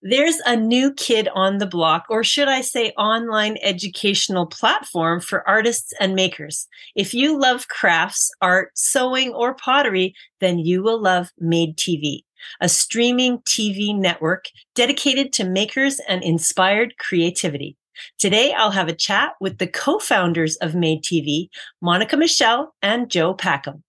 There's a new kid on the block, or should I say, online educational platform for artists and makers. If you love crafts, art, sewing, or pottery, then you will love Made TV, a streaming TV network dedicated to makers and inspired creativity. Today, I'll have a chat with the co founders of Made TV, Monica Michelle and Jo Packham.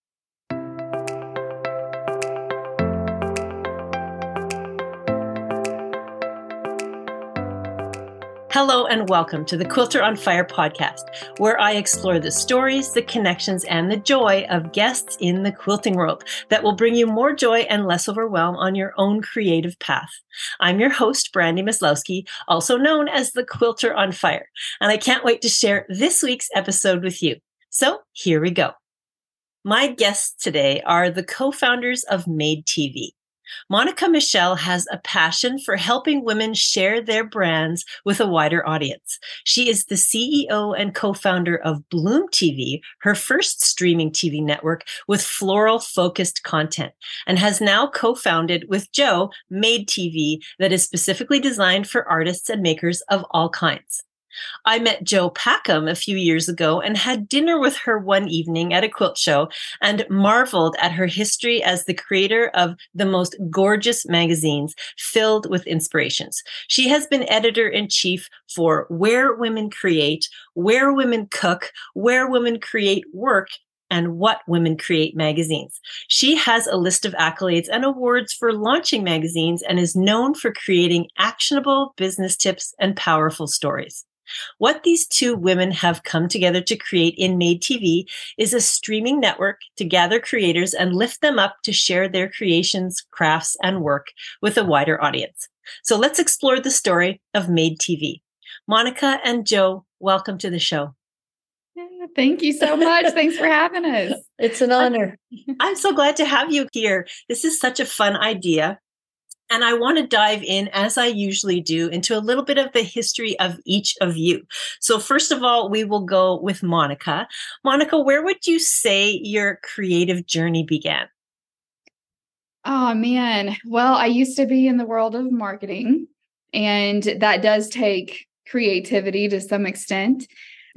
Hello and welcome to the Quilter on Fire podcast, where I explore the stories, the connections, and the joy of guests in the quilting world that will bring you more joy and less overwhelm on your own creative path. I'm your host, Brandy Maslowski, also known as the Quilter on Fire, and I can't wait to share this week's episode with you. So here we go. My guests today are the co-founders of Made TV. Monica Michelle has a passion for helping women share their brands with a wider audience. She is the CEO and co founder of Bloom TV, her first streaming TV network with floral focused content, and has now co founded with Joe Made TV that is specifically designed for artists and makers of all kinds. I met Jo Packham a few years ago and had dinner with her one evening at a quilt show and marveled at her history as the creator of the most gorgeous magazines filled with inspirations. She has been editor in chief for Where Women Create, Where Women Cook, Where Women Create Work, and What Women Create magazines. She has a list of accolades and awards for launching magazines and is known for creating actionable business tips and powerful stories. What these two women have come together to create in Made TV is a streaming network to gather creators and lift them up to share their creations, crafts, and work with a wider audience. So let's explore the story of Made TV. Monica and Joe, welcome to the show. Thank you so much. Thanks for having us. It's an honor. I'm so glad to have you here. This is such a fun idea. And I want to dive in, as I usually do, into a little bit of the history of each of you. So, first of all, we will go with Monica. Monica, where would you say your creative journey began? Oh, man. Well, I used to be in the world of marketing, and that does take creativity to some extent.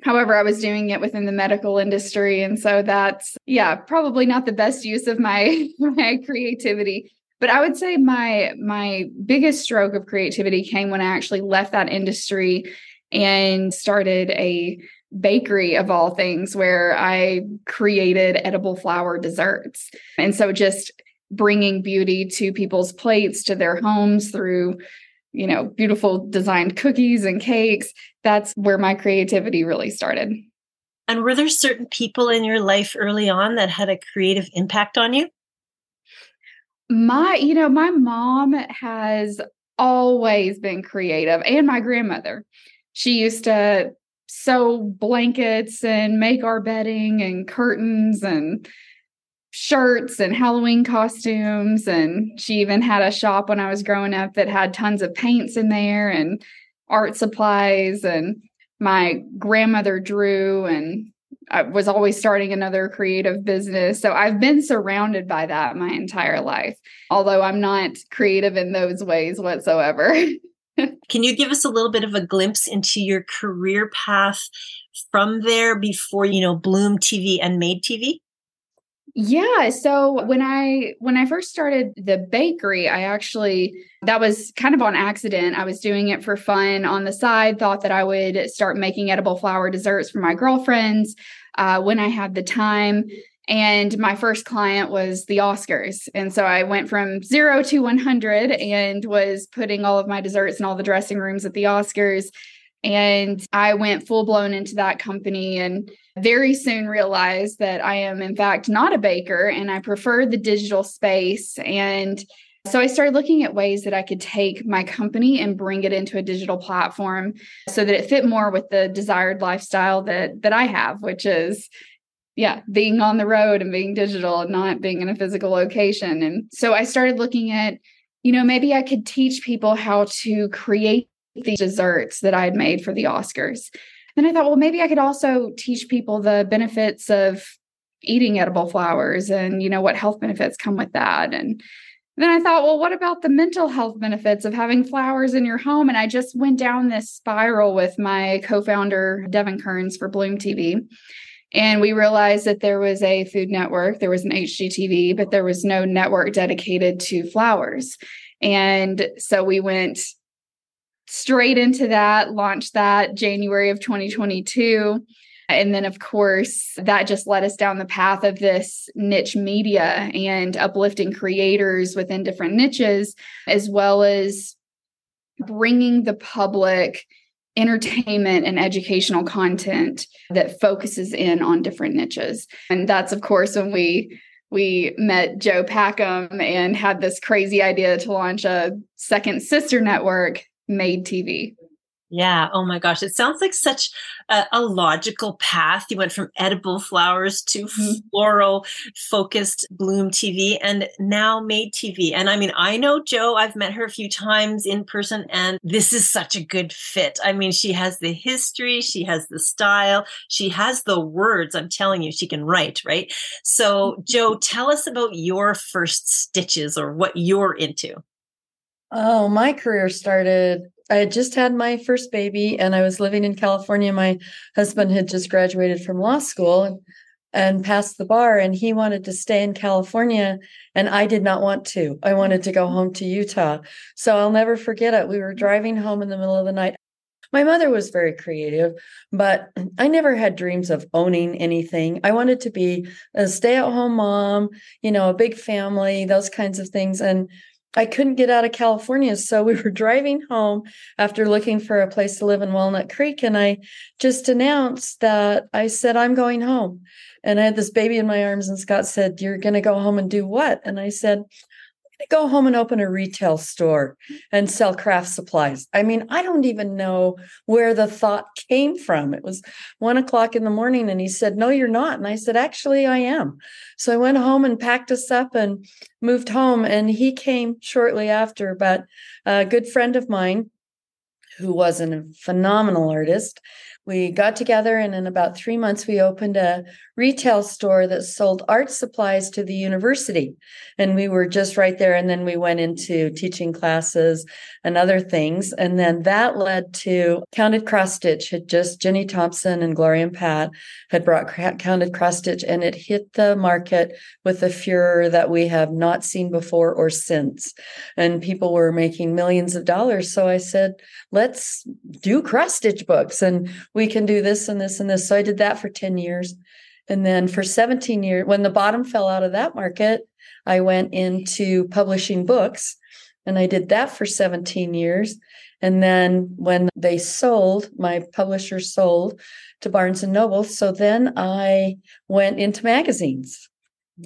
However, I was doing it within the medical industry. And so that's, yeah, probably not the best use of my, my creativity but i would say my my biggest stroke of creativity came when i actually left that industry and started a bakery of all things where i created edible flower desserts. And so just bringing beauty to people's plates to their homes through you know beautiful designed cookies and cakes that's where my creativity really started. And were there certain people in your life early on that had a creative impact on you my, you know, my mom has always been creative and my grandmother. She used to sew blankets and make our bedding and curtains and shirts and Halloween costumes. And she even had a shop when I was growing up that had tons of paints in there and art supplies. And my grandmother drew and I was always starting another creative business. So I've been surrounded by that my entire life, although I'm not creative in those ways whatsoever. Can you give us a little bit of a glimpse into your career path from there before, you know, Bloom TV and Made TV? Yeah, so when I when I first started the bakery, I actually that was kind of on accident. I was doing it for fun on the side, thought that I would start making edible flower desserts for my girlfriends uh, when I had the time. And my first client was the Oscars. And so I went from zero to 100 and was putting all of my desserts in all the dressing rooms at the Oscars. And I went full blown into that company and very soon realized that I am, in fact, not a baker and I prefer the digital space. And so I started looking at ways that I could take my company and bring it into a digital platform so that it fit more with the desired lifestyle that that I have, which is yeah, being on the road and being digital and not being in a physical location. And so I started looking at, you know, maybe I could teach people how to create the desserts that I had made for the Oscars. Then I thought, well, maybe I could also teach people the benefits of eating edible flowers and, you know, what health benefits come with that. And then I thought, well, what about the mental health benefits of having flowers in your home? And I just went down this spiral with my co founder, Devin Kearns for Bloom TV. And we realized that there was a food network, there was an HGTV, but there was no network dedicated to flowers. And so we went straight into that, launched that January of 2022. And then, of course, that just led us down the path of this niche media and uplifting creators within different niches, as well as bringing the public entertainment and educational content that focuses in on different niches. And that's, of course, when we we met Jo Packham and had this crazy idea to launch a second sister network, Made TV. Yeah. Oh my gosh. It sounds like such a, a logical path. You went from edible flowers to mm-hmm. floral focused Bloom TV and now Made TV. And I mean, I know Joe, I've met her a few times in person, and this is such a good fit. I mean, she has the history, she has the style, she has the words. I'm telling you, she can write, right? So, mm-hmm. Joe, tell us about your first stitches or what you're into. Oh, my career started I had just had my first baby and I was living in California. My husband had just graduated from law school and, and passed the bar, and he wanted to stay in California. And I did not want to. I wanted to go home to Utah. So I'll never forget it. We were driving home in the middle of the night. My mother was very creative, but I never had dreams of owning anything. I wanted to be a stay at home mom, you know, a big family, those kinds of things. And I couldn't get out of California. So we were driving home after looking for a place to live in Walnut Creek. And I just announced that I said, I'm going home. And I had this baby in my arms. And Scott said, You're going to go home and do what? And I said, go home and open a retail store and sell craft supplies. I mean, I don't even know where the thought came from. It was one o'clock in the morning, and he said, No, you're not. And I said, Actually, I am. So I went home and packed us up and moved home. And he came shortly after, but a good friend of mine who was a phenomenal artist we got together and in about three months we opened a retail store that sold art supplies to the university. And we were just right there and then we went into teaching classes and other things. And then that led to counted cross stitch had just jenny thompson and gloria and pat had brought counted cross stitch and it hit the market with a furor that we have not seen before or since. And people were making millions of dollars. So i said let's do cross stitch books. And we can do this and this and this. So I did that for 10 years. And then for 17 years, when the bottom fell out of that market, I went into publishing books and I did that for 17 years. And then when they sold, my publisher sold to Barnes and Noble. So then I went into magazines.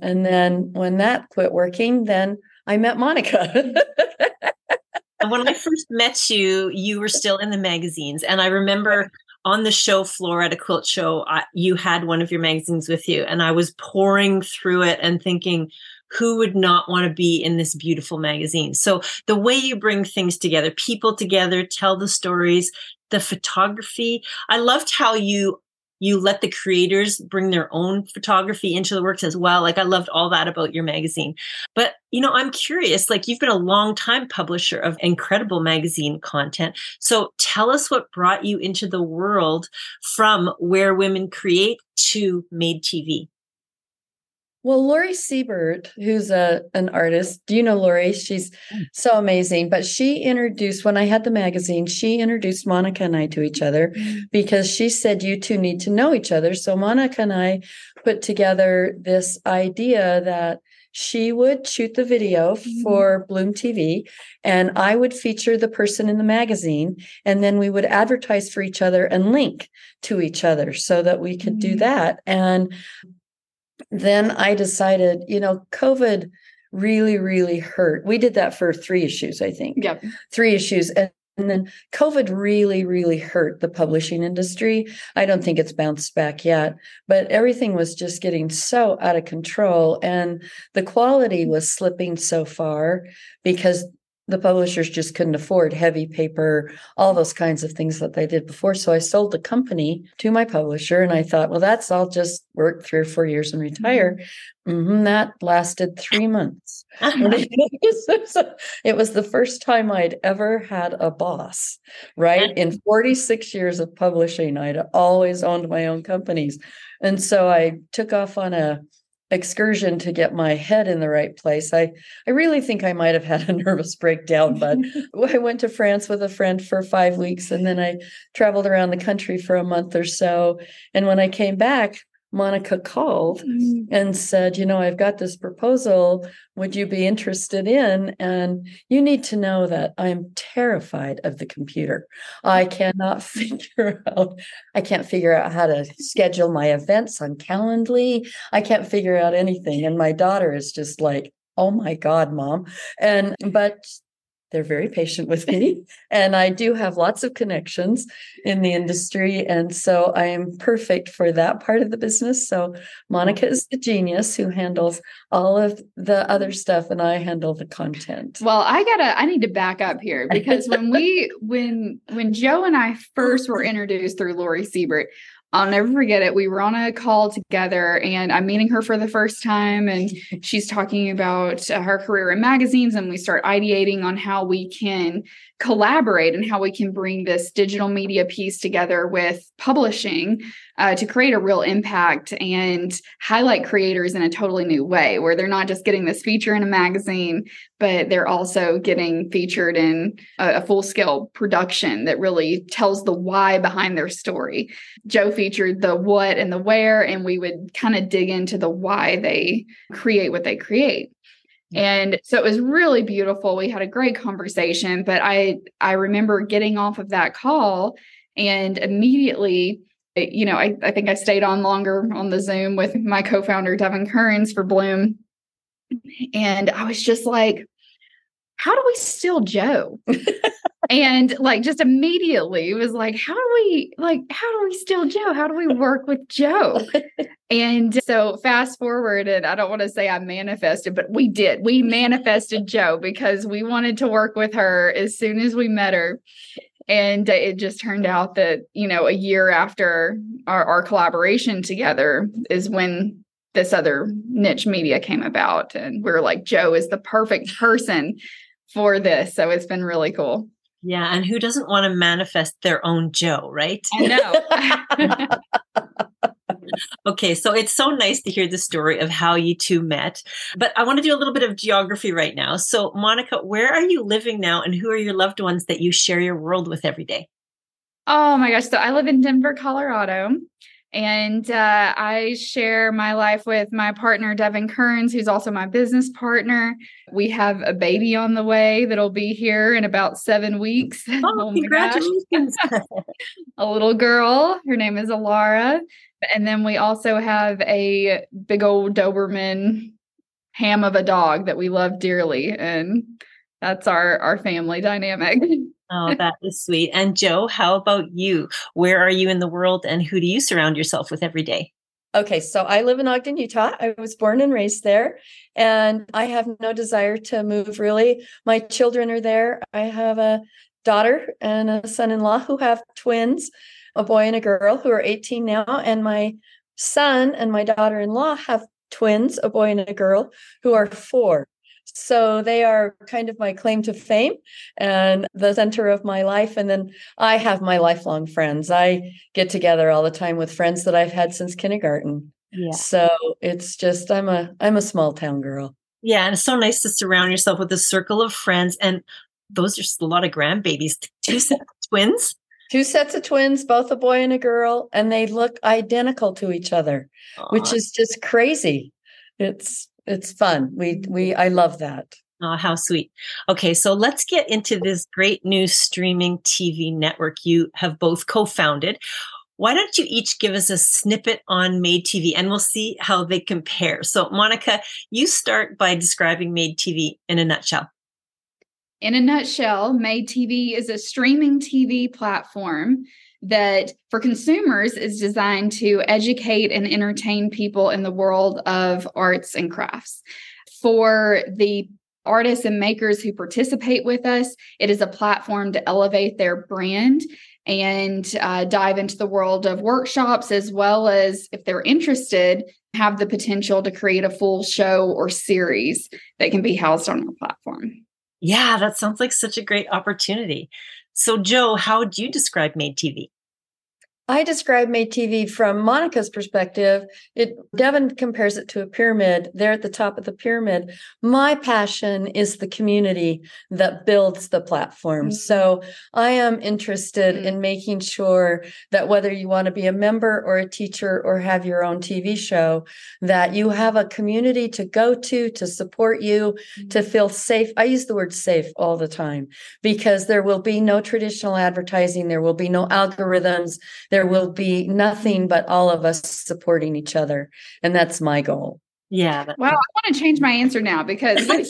And then when that quit working, then I met Monica. And when I first met you, you were still in the magazines. And I remember on the show floor at a quilt show, I, you had one of your magazines with you, and I was pouring through it and thinking, who would not want to be in this beautiful magazine? So the way you bring things together, people together, tell the stories, the photography. I loved how you you let the creators bring their own photography into the works as well. Like I loved all that about your magazine. But, you know, I'm curious, like you've been a long time publisher of incredible magazine content. So tell us what brought you into the world from where women create to made TV. Well, Lori Siebert, who's a an artist, do you know Lori? She's mm. so amazing. But she introduced when I had the magazine, she introduced Monica and I to each other mm. because she said you two need to know each other. So Monica and I put together this idea that she would shoot the video mm-hmm. for Bloom TV and I would feature the person in the magazine and then we would advertise for each other and link to each other so that we could mm-hmm. do that and then I decided, you know, COVID really, really hurt. We did that for three issues, I think. Yep. Three issues. And, and then COVID really, really hurt the publishing industry. I don't think it's bounced back yet, but everything was just getting so out of control. And the quality was slipping so far because the publishers just couldn't afford heavy paper, all those kinds of things that they did before. So I sold the company to my publisher and I thought, well, that's, I'll just work three or four years and retire. Mm-hmm, that lasted three months. it was the first time I'd ever had a boss, right? In 46 years of publishing, I'd always owned my own companies. And so I took off on a excursion to get my head in the right place. I, I really think I might have had a nervous breakdown, but I went to France with a friend for five weeks and then I traveled around the country for a month or so. And when I came back, Monica called mm-hmm. and said, You know, I've got this proposal. Would you be interested in? And you need to know that I'm terrified of the computer. I cannot figure out, I can't figure out how to schedule my events on Calendly. I can't figure out anything. And my daughter is just like, Oh my God, mom. And, but they're very patient with me. And I do have lots of connections in the industry. And so I am perfect for that part of the business. So Monica is the genius who handles all of the other stuff, and I handle the content. Well, I gotta, I need to back up here because when we, when, when Joe and I first were introduced through Lori Siebert, I'll never forget it. We were on a call together and I'm meeting her for the first time and she's talking about uh, her career in magazines and we start ideating on how we can collaborate and how we can bring this digital media piece together with publishing uh, to create a real impact and highlight creators in a totally new way where they're not just getting this feature in a magazine but they're also getting featured in a, a full scale production that really tells the why behind their story. Joe featured the what and the where and we would kind of dig into the why they create what they create and so it was really beautiful. We had a great conversation but i i remember getting off of that call and immediately you know i, I think i stayed on longer on the zoom with my co-founder devin kearns for bloom. And i was just like how do we steal joe and like just immediately was like how do we like how do we steal joe? How do we work with joe? And so fast forward and i don't want to say i manifested but we did. We manifested joe because we wanted to work with her as soon as we met her. And uh, it just turned out that you know a year after our, our collaboration together is when this other niche media came about. And we are like joe is the perfect person for this. So it's been really cool yeah, and who doesn't want to manifest their own Joe, right? I know. okay, so it's so nice to hear the story of how you two met. But I want to do a little bit of geography right now. So, Monica, where are you living now and who are your loved ones that you share your world with every day? Oh my gosh. So, I live in Denver, Colorado. And uh, I share my life with my partner, Devin Kearns, who's also my business partner. We have a baby on the way that'll be here in about seven weeks. Oh, oh congratulations. a little girl. Her name is Alara. And then we also have a big old Doberman ham of a dog that we love dearly. And that's our, our family dynamic. Oh, that is sweet. And Joe, how about you? Where are you in the world and who do you surround yourself with every day? Okay, so I live in Ogden, Utah. I was born and raised there, and I have no desire to move really. My children are there. I have a daughter and a son in law who have twins, a boy and a girl who are 18 now. And my son and my daughter in law have twins, a boy and a girl who are four. So they are kind of my claim to fame and the center of my life. And then I have my lifelong friends. I get together all the time with friends that I've had since kindergarten. Yeah. So it's just I'm a I'm a small town girl. Yeah, and it's so nice to surround yourself with a circle of friends. And those are just a lot of grandbabies. Two sets of twins. Two sets of twins, both a boy and a girl, and they look identical to each other, Aww. which is just crazy. It's it's fun. We we I love that. Oh, how sweet. Okay, so let's get into this great new streaming TV network you have both co-founded. Why don't you each give us a snippet on Made TV and we'll see how they compare. So, Monica, you start by describing Made TV in a nutshell. In a nutshell, Made TV is a streaming TV platform that for consumers is designed to educate and entertain people in the world of arts and crafts. For the artists and makers who participate with us. It is a platform to elevate their brand and uh, dive into the world of workshops, as well as if they're interested, have the potential to create a full show or series that can be housed on our platform. Yeah, that sounds like such a great opportunity. So, Joe, how would you describe Made TV? I describe Made TV from Monica's perspective. It Devin compares it to a pyramid. They're at the top of the pyramid. My passion is the community that builds the platform. Mm-hmm. So I am interested mm-hmm. in making sure that whether you want to be a member or a teacher or have your own TV show, that you have a community to go to to support you, mm-hmm. to feel safe. I use the word safe all the time because there will be no traditional advertising. There will be no algorithms there will be nothing but all of us supporting each other. And that's my goal. Yeah. Well, I want to change my answer now because that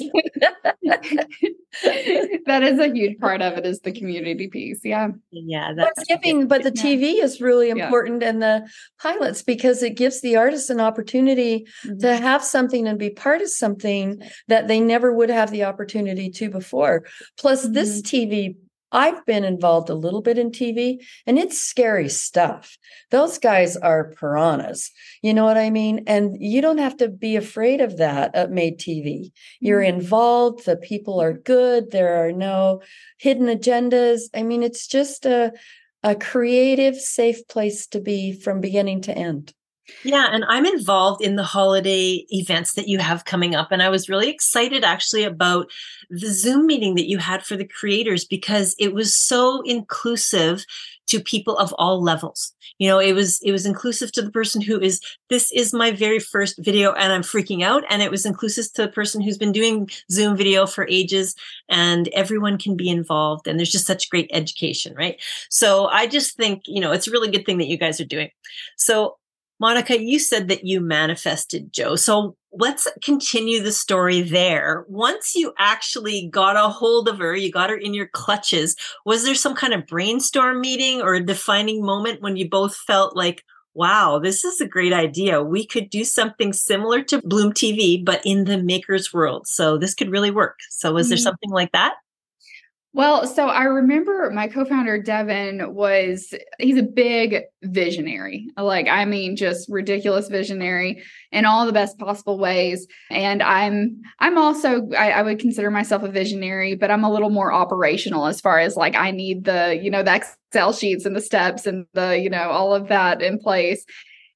is a huge part of it is the community piece. Yeah. Yeah. That's giving, but the TV is really important yeah. and the pilots because it gives the artists an opportunity mm-hmm. to have something and be part of something that they never would have the opportunity to before. Plus, mm-hmm. this TV I've been involved a little bit in TV and it's scary stuff. Those guys are piranhas. You know what I mean? And you don't have to be afraid of that at Made TV. You're mm-hmm. involved, the people are good, there are no hidden agendas. I mean, it's just a a creative, safe place to be from beginning to end. Yeah, and I'm involved in the holiday events that you have coming up. And I was really excited actually about the Zoom meeting that you had for the creators because it was so inclusive to people of all levels. You know, it was it was inclusive to the person who is this is my very first video and I'm freaking out and it was inclusive to the person who's been doing Zoom video for ages and everyone can be involved and there's just such great education, right? So I just think, you know, it's a really good thing that you guys are doing. So Monica, you said that you manifested Joe. So let's continue the story there. Once you actually got a hold of her, you got her in your clutches, was there some kind of brainstorm meeting or a defining moment when you both felt like, wow, this is a great idea. We could do something similar to Bloom TV, but in the maker's world. So this could really work. So was mm-hmm. there something like that? Well, so I remember my co-founder Devin was he's a big visionary. Like I mean just ridiculous visionary in all the best possible ways. And I'm I'm also I, I, would consider myself a visionary, but I'm a little more operational as far as like I need the, you know, the Excel sheets and the steps and the, you know, all of that in place.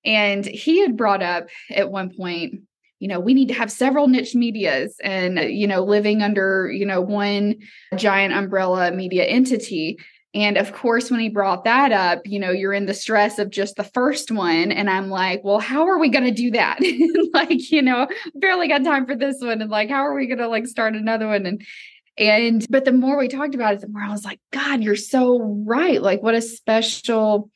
And he had brought up at one point you know we need to have several niche medias and uh, you know living under you know one giant umbrella media entity. And of course when he brought that up you know you're in the stress of just the first one. And i'm like well how are we going to do that? Like you know barely got time for this one. And like how are we going to like start another one? And and but the more we talked about it the more i was like god you're so right. Like what a special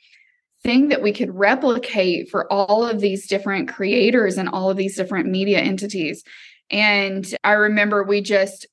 thing that we could replicate for all of these different creators and all of these different media entities. And I remember we just,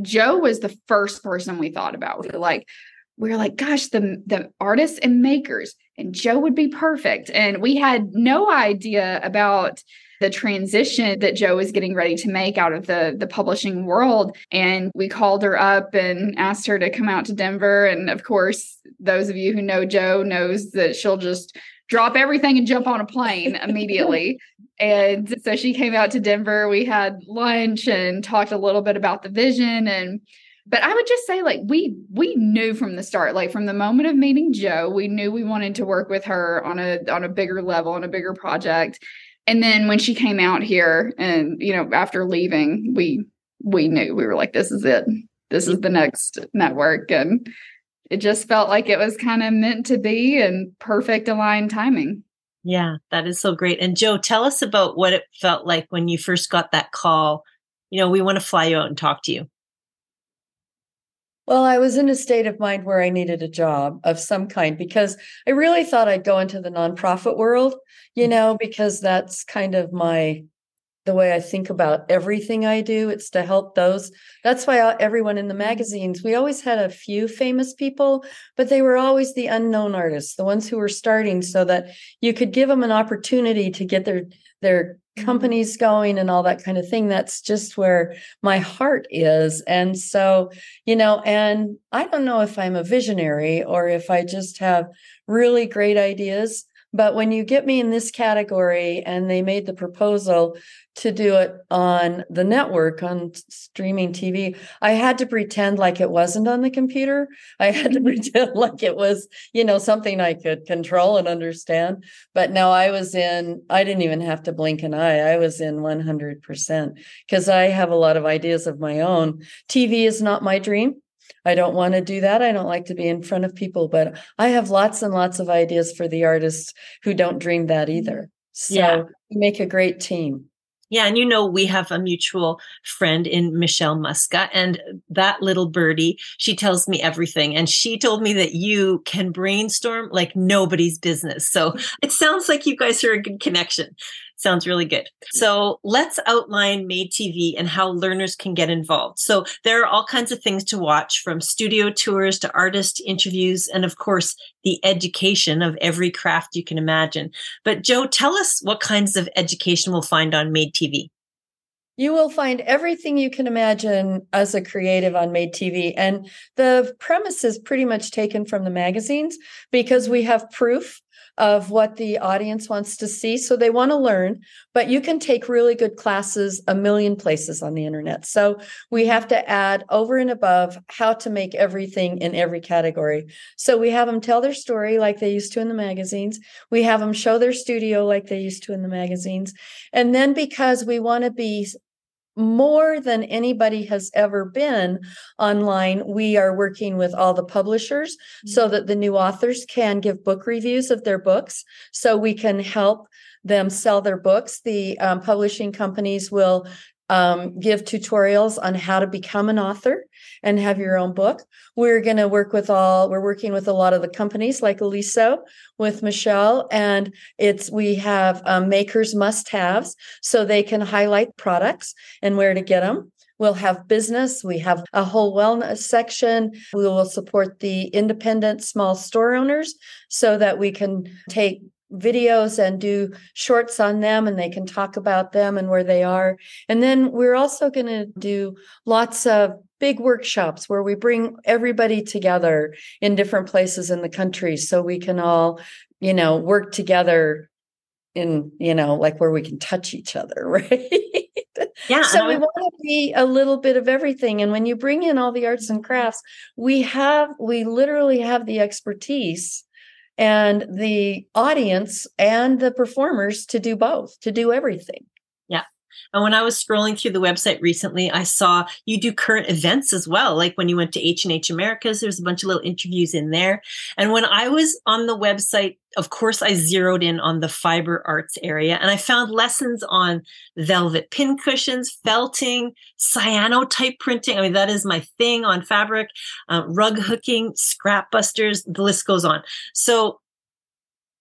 Joe was the first person we thought about. We were like, we were like, gosh, the the artists and makers, and Joe would be perfect. And we had no idea about the transition that Joe was getting ready to make out of the the publishing world. And we called her up and asked her to come out to Denver. And of course, those of you who know Joe knows that she'll just drop everything and jump on a plane immediately. and so she came out to Denver. We had lunch and talked a little bit about the vision and but I would just say like we we knew from the start like from the moment of meeting Joe we knew we wanted to work with her on a on a bigger level on a bigger project and then when she came out here and you know after leaving we we knew we were like this is it. This is the next network. And it just felt like it was kind of meant to be and perfect aligned timing. Yeah that is so great. And joe tell us about what it felt like when you first got that call. You know we want to fly you out and talk to you well, I was in a state of mind where I needed a job of some kind because I really thought I'd go into the nonprofit world, you mm. know, because that's kind of my the way I think about everything I do. It's to help those. That's why everyone in the magazines, we always had a few famous people, but they were always the unknown artists, the ones who were starting so that you could give them an opportunity to get their their Mm-hmm. companies going and all that kind of thing. That's just where my heart is. And so, you know, and I don't know if I'm a visionary or if I just have really great ideas. But when you get me in this category and they made the proposal to do it on the network on streaming TV, I had to pretend like it wasn't on the computer. I had to pretend like it was, you know, something I could control and understand. But no, I was in, I didn't even have to blink an eye. I was in 100% because I have a lot of ideas of my own. TV is not my dream. I don't want to do that. I don't like to be in front of people, but I have lots and lots of ideas for the artists who don't dream that mm-hmm. either. So yeah. we make a great team. Yeah, and you know, we have a mutual friend in Michelle Muska, and that little birdie, she tells me everything. And she told me that you can brainstorm like nobody's business. So it sounds like you guys are a good connection. Sounds really good. So let's outline Made TV and how learners can get involved. So there are all kinds of things to watch from studio tours to artist interviews and of course the education of every craft you can imagine. But Joe, tell us what kinds of education we'll find on Made TV. You will find everything you can imagine as a creative on Made TV. And the premise is pretty much taken from the magazines because we have proof of what the audience wants to see. So they want to learn, but you can take really good classes a million places on the internet. So we have to add over and above how to make everything in every category. So we have them tell their story like they used to in the magazines. We have them show their studio like they used to in the magazines. And then because we want to be more than anybody has ever been online. We are working with all the publishers mm-hmm. so that the new authors can give book reviews of their books so we can help them sell their books. The um, publishing companies will um, give tutorials on how to become an author and have your own book. We're going to work with all, we're working with a lot of the companies like Oliso with Michelle, and it's, we have um, makers must haves so they can highlight products and where to get them. We'll have business. We have a whole wellness section. We will support the independent small store owners so that we can take videos and do shorts on them and they can talk about them and where they are. And then we're also going to do lots of big workshops where we bring everybody together in different places in the country so we can all, you know, work together in, you know, like where we can touch each other, right? Yeah. so we want to be a little bit of everything. And when you bring in all the arts and crafts, we have, we literally have the expertise and the audience and the performers to do both, to do everything. And when I was scrolling through the website recently, I saw you do current events as well. Like when you went to H and H Americas, there's a bunch of little interviews in there. And when I was on the website, of course, I zeroed in on the fiber arts area and I found lessons on velvet pin cushions, felting, cyanotype printing. I mean, that is my thing on fabric, uh, rug hooking, scrap busters. The list goes on. So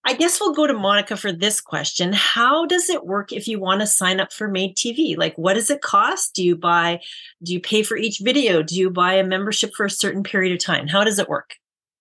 I guess we'll go to Monica for this question. How does it work if you want to sign up for Made TV? Like, what does it cost? Do you buy, do you pay for each video? Do you buy a membership for a certain period of time? How does it work?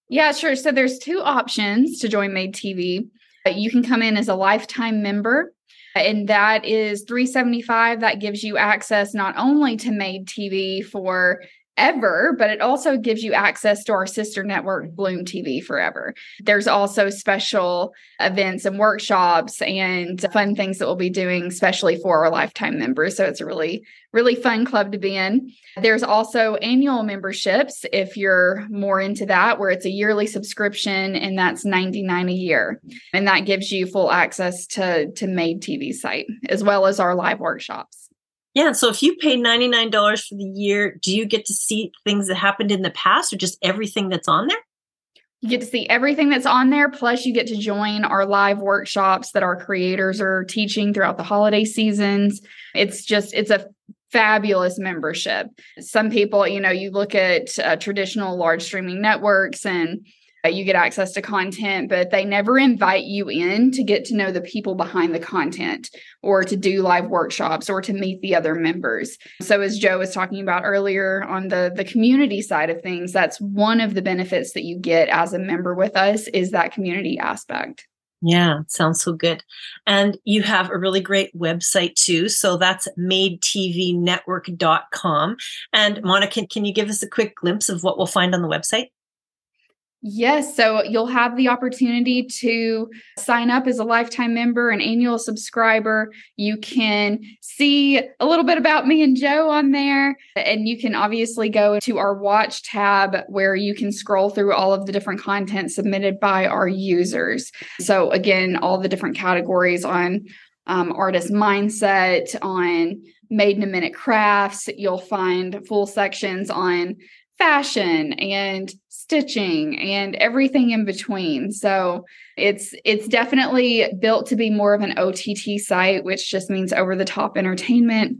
Yeah, sure. So there's two options to join Made TV. Uh, you can come in as a lifetime member and that is 375 that gives you access not only to made tv for ever, but it also gives you access to our sister network, Bloom TV Forever. There's also special events and workshops and fun things that we'll be doing, especially for our lifetime members. So it's a really, really fun club to be in. There's also annual memberships if you're more into that, where it's a yearly subscription and that's 99 a year. And that gives you full access to, to Made TV site as well as our live workshops. Yeah. So if you pay $99 for the year, do you get to see things that happened in the past or just everything that's on there? You get to see everything that's on there. Plus, you get to join our live workshops that our creators are teaching throughout the holiday seasons. It's just, it's a fabulous membership. Some people, you know, you look at uh, traditional large streaming networks and you get access to content, but they never invite you in to get to know the people behind the content or to do live workshops or to meet the other members. So as Joe was talking about earlier on the the community side of things, that's one of the benefits that you get as a member with us is that community aspect. Yeah, sounds so good. And you have a really great website too. So that's madetvnetwork.com. And Monica, can you give us a quick glimpse of what we'll find on the website? Yes. So you'll have the opportunity to sign up as a lifetime member, an annual subscriber. You can see a little bit about me and Joe on there. And you can obviously go to our watch tab where you can scroll through all of the different content submitted by our users. So, again, all the different categories on um, artist mindset, on made in a minute crafts. You'll find full sections on fashion and stitching and everything in between. So it's it's definitely built to be more of an OTT site, which just means over the top entertainment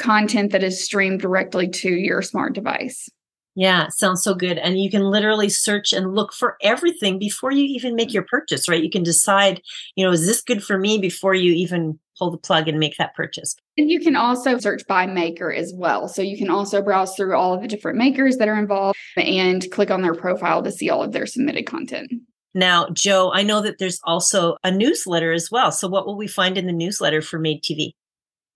content that is streamed directly to your smart device. Yeah, sounds so good. And you can literally search and look for everything before you even make your purchase, right? You can decide, you know, is this good for me before you even pull the plug and make that purchase. And you can also search by maker as well. So you can also browse through all of the different makers that are involved and click on their profile to see all of their submitted content. Now, Joe, I know that there's also a newsletter as well. So what will we find in the newsletter for Made TV?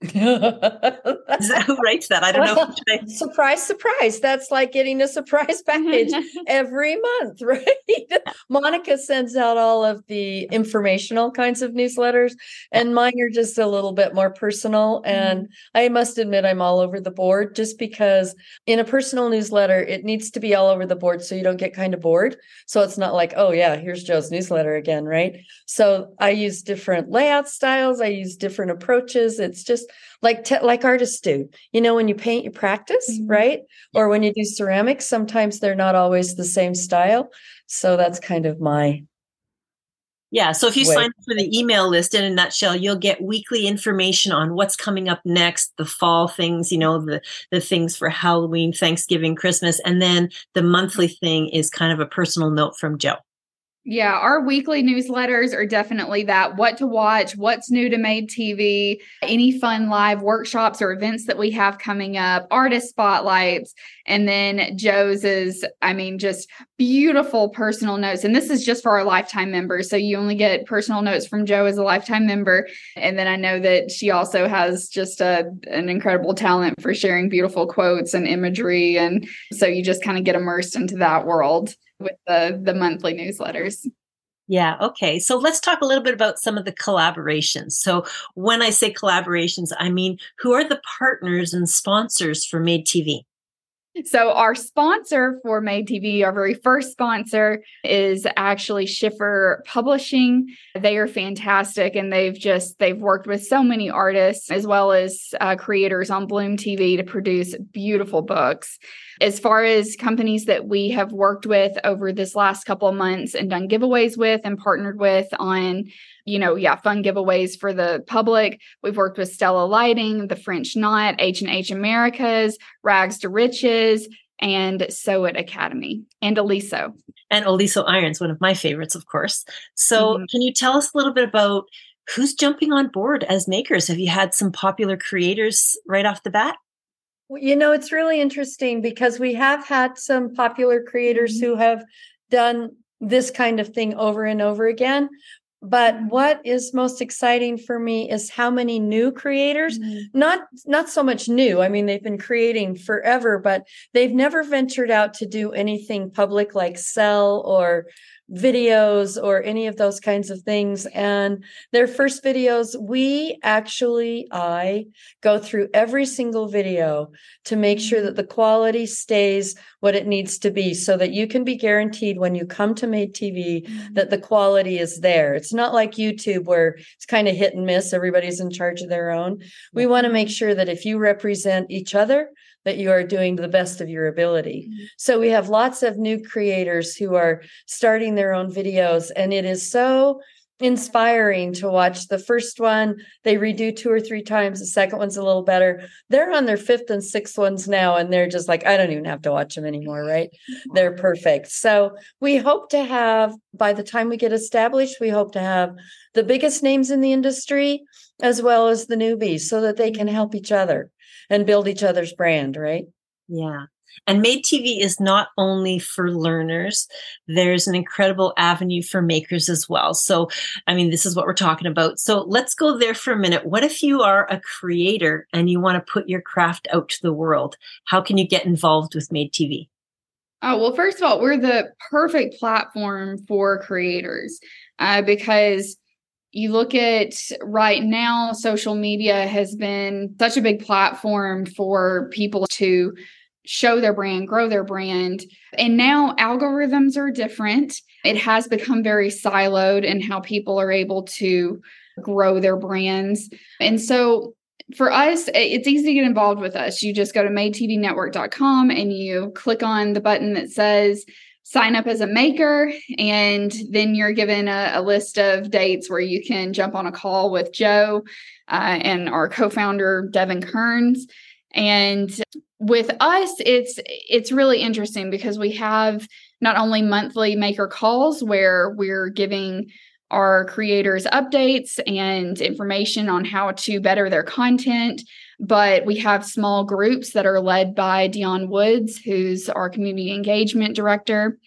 Is that who writes that? I don't know. I... Surprise, surprise. That's like getting a surprise package every month, right? Monica sends out all of the informational kinds of newsletters, and mine are just a little bit more personal. And mm-hmm. I must admit, I'm all over the board just because in a personal newsletter, it needs to be all over the board so you don't get kind of bored. So it's not like, oh, yeah, here's Joe's newsletter again, right? So I use different layout styles, I use different approaches. It's just like te- like artists do you know when you paint you practice mm-hmm. right or when you do ceramics sometimes they're not always the same style so that's kind of my yeah. So if you sign up for the email list in a nutshell, you'll get weekly information on what's coming up next, the fall things, you know, the the things for Halloween, Thanksgiving, Christmas, and then the monthly thing is kind of a personal note from Joe. Yeah, our weekly newsletters are definitely that what to watch, what's new to Made TV, any fun live workshops or events that we have coming up, artist spotlights, and then Joe's is, I mean, just beautiful personal notes. And this is just for our lifetime members. So you only get personal notes from Joe as a lifetime member. And then I know that she also has just a, an incredible talent for sharing beautiful quotes and imagery. And so you just kind of get immersed into that world with the the monthly newsletters. Yeah, okay. So let's talk a little bit about some of the collaborations. So when I say collaborations, I mean who are the partners and sponsors for Made TV? So, our sponsor for Made TV, our very first sponsor, is actually Schiffer Publishing. They are fantastic, and they've just they've worked with so many artists as well as uh, creators on Bloom TV to produce beautiful books. As far as companies that we have worked with over this last couple of months and done giveaways with and partnered with on you know, yeah, fun giveaways for the public. We've worked with Stella Lighting, the French Knot, H&H Americas, Rags to Riches, and Sew It Academy, and Oliso. And Oliso Irons, one of my favorites, of course. So mm-hmm. can you tell us a little bit about who's jumping on board as makers? Have you had some popular creators right off the bat? You know, it's really interesting because we have had some popular creators mm-hmm. who have done this kind of thing over and over again. But what is most exciting for me is how many new creators, mm-hmm. not not so much new. I mean, they've been creating forever, but they've never ventured out to do anything public like sell or videos or any of those kinds of things. And their first videos, we actually, I go through every single video to make sure that the quality stays what it needs to be so that you can be guaranteed when you come to Made TV mm-hmm. that the quality is there. It's not like YouTube where it's kind of hit and miss, everybody's in charge of their own. We want to make sure that if you represent each other, that you are doing the best of your ability. Mm-hmm. So we have lots of new creators who are starting their own videos, and it is so inspiring to watch the first one. They redo two or three times. The second one's a little better. They're on their fifth and sixth ones now and they're just like i don't even have to watch them anymore right? They're perfect. So we hope to have by the time we get established we hope to have the biggest names in the industry as well as the newbies so that they can help each other and build each other's brand, right? Yeah. And Made TV is not only for learners, there's an incredible avenue for makers as well. So, I mean, this is what we're talking about. So, let's go there for a minute. What if you are a creator and you want to put your craft out to the world? How can you get involved with Made TV? Oh, well, first of all, we're the perfect platform for creators uh, because you look at right now, social media has been such a big platform for people to show their brand, grow their brand. And now algorithms are different. It has become very siloed in how people are able to grow their brands. And so for us, it's easy to get involved with us. You just go to madetvnetwork.com and you click on the button that says sign up as a maker. And then you're given a, a list of dates where you can jump on a call with Joe uh, and our co founder, Devin Kearns. And with us, it's it's really interesting because we have not only monthly maker calls where we're giving our creators updates and information on how to better their content. But we have small groups that are led by Dion Woods, who's our community engagement director.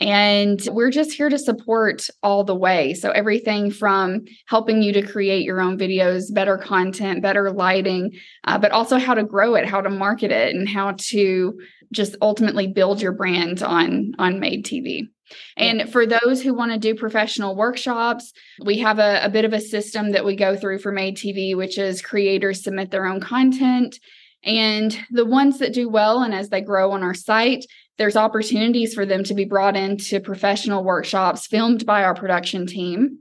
And we're just here to support all the way. So, everything from helping you to create your own videos, better content, better lighting, uh, but also how to grow it, how to market it, and how to just ultimately build your brand on, on Made TV. And for those who want to do professional workshops, we have a, a, bit of a system that we go through for Made TV, which is creators submit their own content. And the ones that do well and as they grow on our site, there's opportunities for them to be brought into professional workshops filmed by our production team.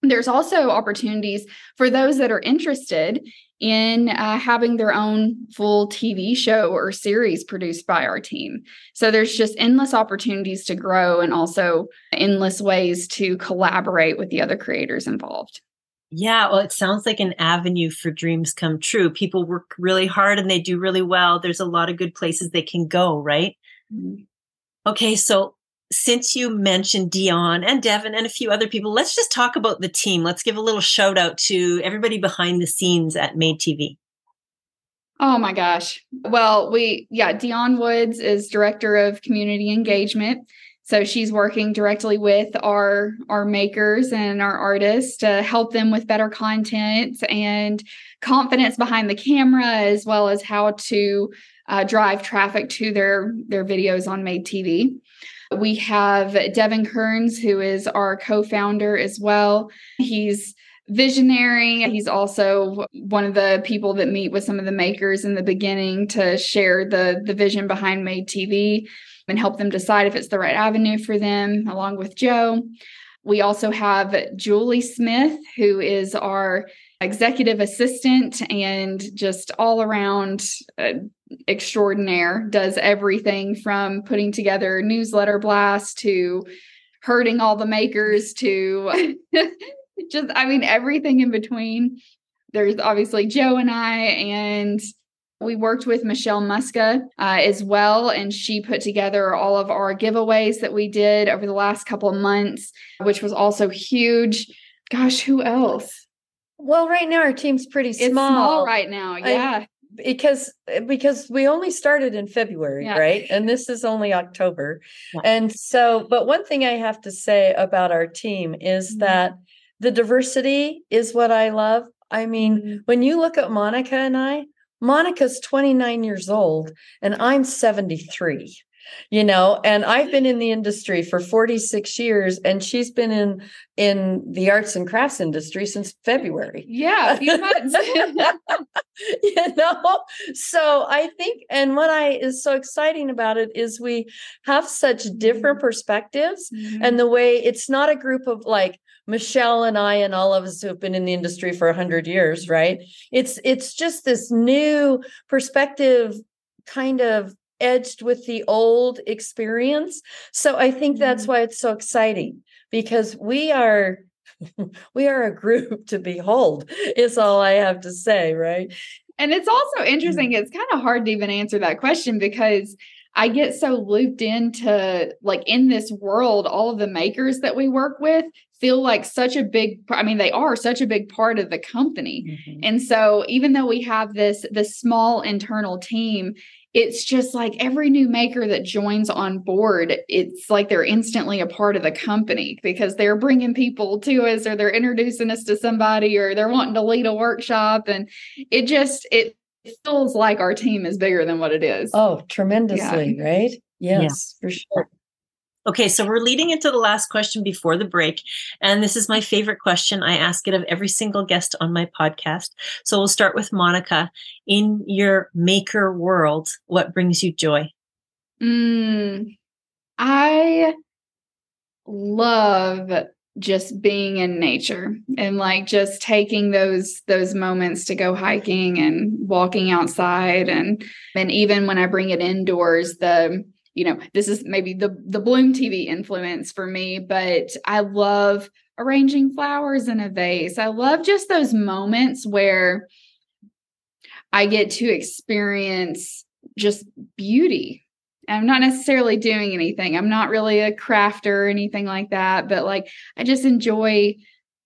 There's also opportunities for those that are interested in uh, having their own full TV show or series produced by our team. So there's just endless opportunities to grow and also endless ways to collaborate with the other creators involved. Yeah, well, it sounds like an avenue for dreams come true. People work really hard and they do really well. There's a lot of good places they can go, right? Mm-hmm. Okay, so since you mentioned Dion and Devin and a few other people, let's just talk about the team. Let's give a little shout out to everybody behind the scenes at Made TV. Oh my gosh. Well, we, yeah, Dion Woods is director of community engagement. So she's working directly with our our makers and our artists to help them with better content and confidence behind the camera, as well as how to uh, drive traffic to their their videos on Made TV. We have Devin Kearns, who is our co founder as well. He's visionary. He's also one of the people that meet with some of the makers in the beginning to share the, the vision behind Made TV and help them decide if it's the right avenue for them, along with Jo. We also have Julie Smith, who is our executive assistant and just all around uh, extraordinaire, does everything from putting together newsletter blasts to hurting all the makers to just, I mean, everything in between. There's obviously Jo and I, and we worked with Michelle Muska uh, as well, and she put together all of our giveaways that we did over the last couple of months, which was also huge. Gosh, who else? Well, right now our team's pretty small. It's small right now. Yeah. I, because eh, because we only started in February, yeah. right? And this is only October. Yeah. And so, but one thing I have to say about our team is mm-hmm. that the diversity is what I love. I mean, mm-hmm. when you look at Monica and I, Monica's 29 years old and I'm 73 you know and i've been in the industry for 46 years and she's been in in the arts and crafts industry since february yeah you know so i think and what i is so exciting about it is we have such different perspectives mm-hmm. and the way it's not a group of like Michelle and I and all of us who have been in the industry for 100 years, right? It's it's just this new perspective kind of edged with the old experience. So I think that's mm-hmm. why it's so exciting because we are we are a group to behold is all I have to say, right? And it's also interesting. Mm-hmm. It's kind of hard to even answer that question because I get so looped into like in this world, all of the makers that we work with feel like such a big I mean, they are such a big part of the company. Mm-hmm. And so even though we have this this small internal team, it's just like every new maker that joins on board, it's like they're instantly a part of the company because they're bringing people to us or they're introducing us to somebody or they're wanting to lead a workshop. And it just, it feels like our team is bigger than what it is. Oh, tremendously, yeah. right? Yes, yeah. for sure. Okay, so we're leading into the last question before the break. And this is my favorite question. I ask it of every single guest on my podcast. So we'll start with Monica. In your maker world, what brings you joy? Mm, I love just being in nature and like just taking those those moments to go hiking and walking outside and and even when I bring it indoors the you know this is maybe the the bloom tv influence for me but i love arranging flowers in a vase. I love just those moments where i get to experience just beauty. I'm not necessarily doing anything. I'm not really a crafter or anything like that but like i just enjoy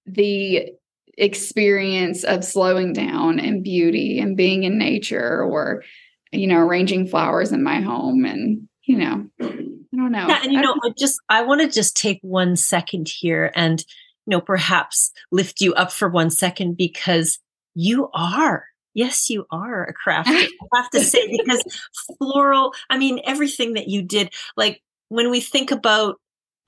the experience of slowing down and beauty and being in nature or you know arranging flowers in my home and you know, I don't know. Yeah, and you know, I just I want to just take one second here and you know perhaps lift you up for one second because you are yes you are a craft i have to say because floral i mean everything that you did like when we think about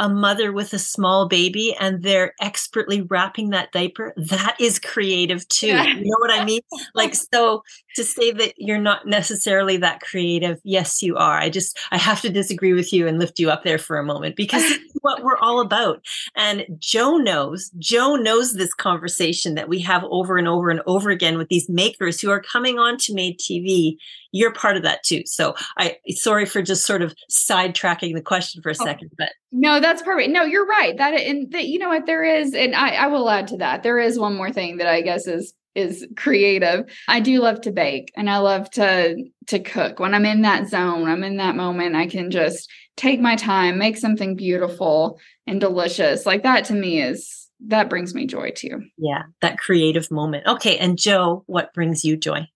a mother with a small baby and they're expertly wrapping that diaper, that is creative too. You know what I mean? Like, so to say that you're not necessarily that creative, yes, you are. I just, I have to disagree with you and lift you up there for a moment because what we're all about. And Jo knows, Jo knows this conversation that we have over and over and over again with these makers who are coming on to Made TV you're part of that too. So I sorry for just sort of sidetracking the question for a oh, second, but no, that's perfect. No, you're right. That and that you know what there is, and I, I will add to that. There is one more thing that I guess is is creative. I do love to bake and I love to to cook. When I'm in that zone, I'm in that moment, I can just take my time, make something beautiful and delicious. Like that to me is that brings me joy too. Yeah, that creative moment. Okay, and Jo, what brings you joy?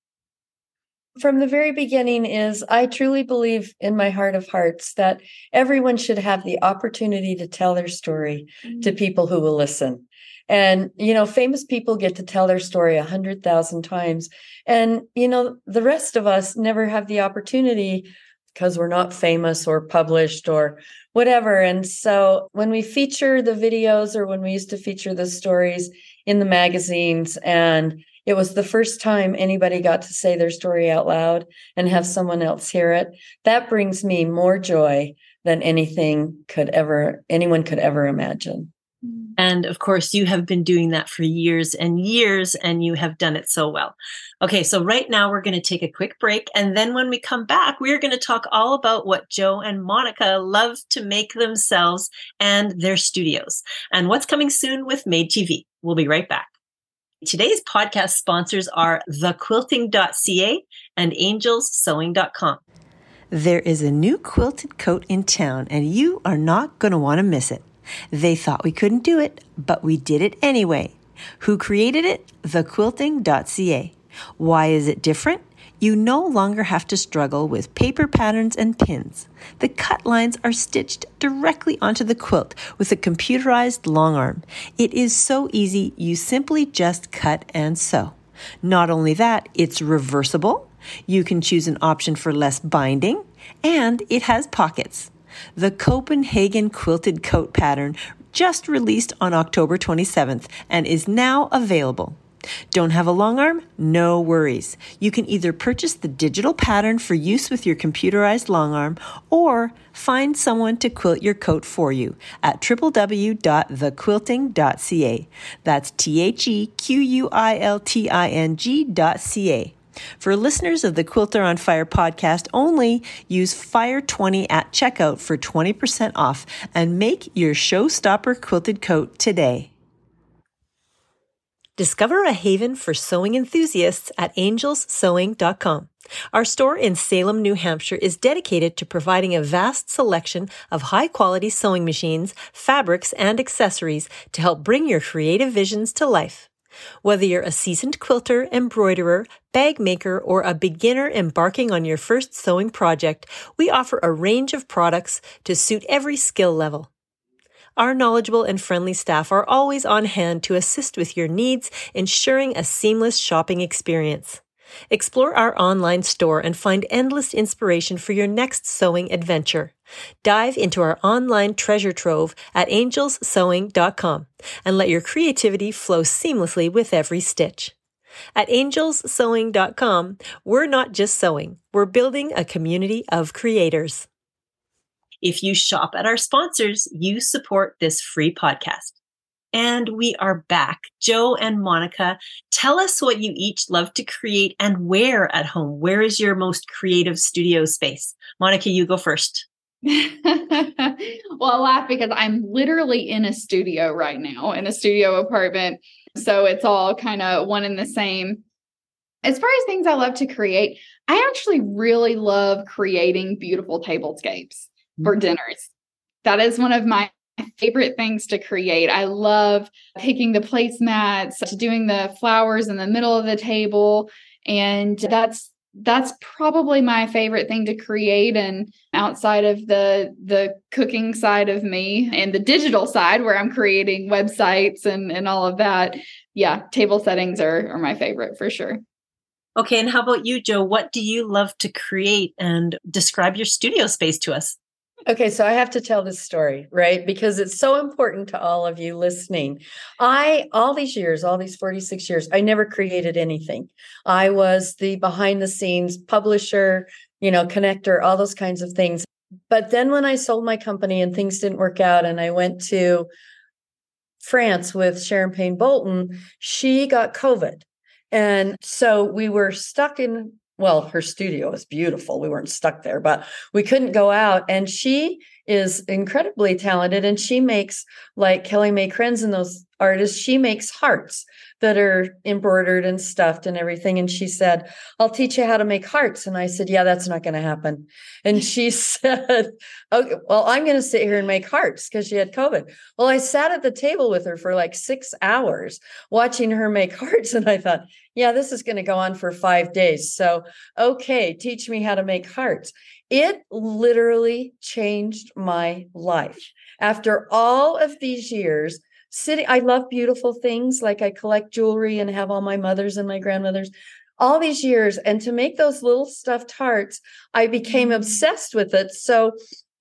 From the very beginning is I truly believe in my heart of hearts that everyone should have the opportunity to tell their story mm-hmm. to people who will listen. And, you know, famous people get to tell their story a hundred thousand times. And, you know, the rest of us never have the opportunity because we're not famous or published or whatever. And so when we feature the videos or when we used to feature the stories in the magazines and it was the first time anybody got to say their story out loud and have someone else hear it. That brings me more joy than anything could ever, anyone could ever imagine. Mm. And of course, you have been doing that for years and years, and you have done it so well. Okay, so right now we're going to take a quick break. And then when we come back, we're going to talk all about what Jo and Monica love to make themselves and their studios, and what's coming soon with Made TV. We'll be right back. Today's podcast sponsors are thequilting.ca and angelssewing.com. There is a new quilted coat in town, and you are not going to want to miss it. They thought we couldn't do it, but we did it anyway. Who created it? Thequilting.ca. Why is it different? You no longer have to struggle with paper patterns and pins. The cut lines are stitched directly onto the quilt with a computerized long arm. It is so easy, you simply just cut and sew. Not only that, it's reversible. You can choose an option for less binding, and it has pockets. The Copenhagen quilted coat pattern just released on October 27th and is now available. Don't have a long arm? No worries. You can either purchase the digital pattern for use with your computerized long arm or find someone to quilt your coat for you at www.thequilting.ca. That's T H E Q U I L T I N G.ca. For listeners of the Quilter on Fire podcast only, use FIRE20 at checkout for 20% off and make your showstopper quilted coat today. Discover a haven for sewing enthusiasts at angelssewing.com. Our store in Salem, New Hampshire is dedicated to providing a vast selection of high quality sewing machines, fabrics, and accessories to help bring your creative visions to life. Whether you're a seasoned quilter, embroiderer, bag maker, or a beginner embarking on your first sewing project, we offer a range of products to suit every skill level. Our knowledgeable and friendly staff are always on hand to assist with your needs, ensuring a seamless shopping experience. Explore our online store and find endless inspiration for your next sewing adventure. Dive into our online treasure trove at angelssewing.com and let your creativity flow seamlessly with every stitch. At angelssewing.com, we're not just sewing, we're building a community of creators. If you shop at our sponsors, you support this free podcast. And we are back. Jo and Monica, tell us what you each love to create and where at home. Where is your most creative studio space? Monica, you go first. well, I laugh because I'm literally in a studio right now, in a studio apartment. So it's all kind of one and the same. As far as things I love to create, I actually really love creating beautiful tablescapes for mm-hmm. dinners. That is one of my favorite things to create. I love picking the placemats, doing the flowers in the middle of the table. And that's that's probably my favorite thing to create and outside of the the cooking side of me and the digital side where i'm creating websites and and all of that yeah table settings are are my favorite for sure okay and how about you jo what do you love to create and describe your studio space to us Okay, so I have to tell this story, right? Because it's so important to all of you listening. I, all these years, all these 46 years, I never created anything. I was the behind the scenes publisher, you know, connector, all those kinds of things. But then when I sold my company and things didn't work out, and I went to France with Sharon Payne Bolton, she got COVID. And so we were stuck in well, her studio is beautiful. We weren't stuck there, but we couldn't go out. And she is incredibly talented and she makes like Kelly May Krenz and those artists, she makes hearts that are embroidered and stuffed and everything. And she said, I'll teach you how to make hearts. And I said, Yeah, that's not going to happen. And she said, Okay, well, I'm going to sit here and make hearts because she had COVID. Well, I sat at the table with her for like six hours watching her make hearts. And I thought, Yeah, this is going to go on for five days. So, okay, teach me how to make hearts. It literally changed my life. After all of these years, sitting, I love beautiful things like I collect jewelry and have all my mothers and my grandmothers all these years. And to make those little stuffed hearts, I became obsessed with it. So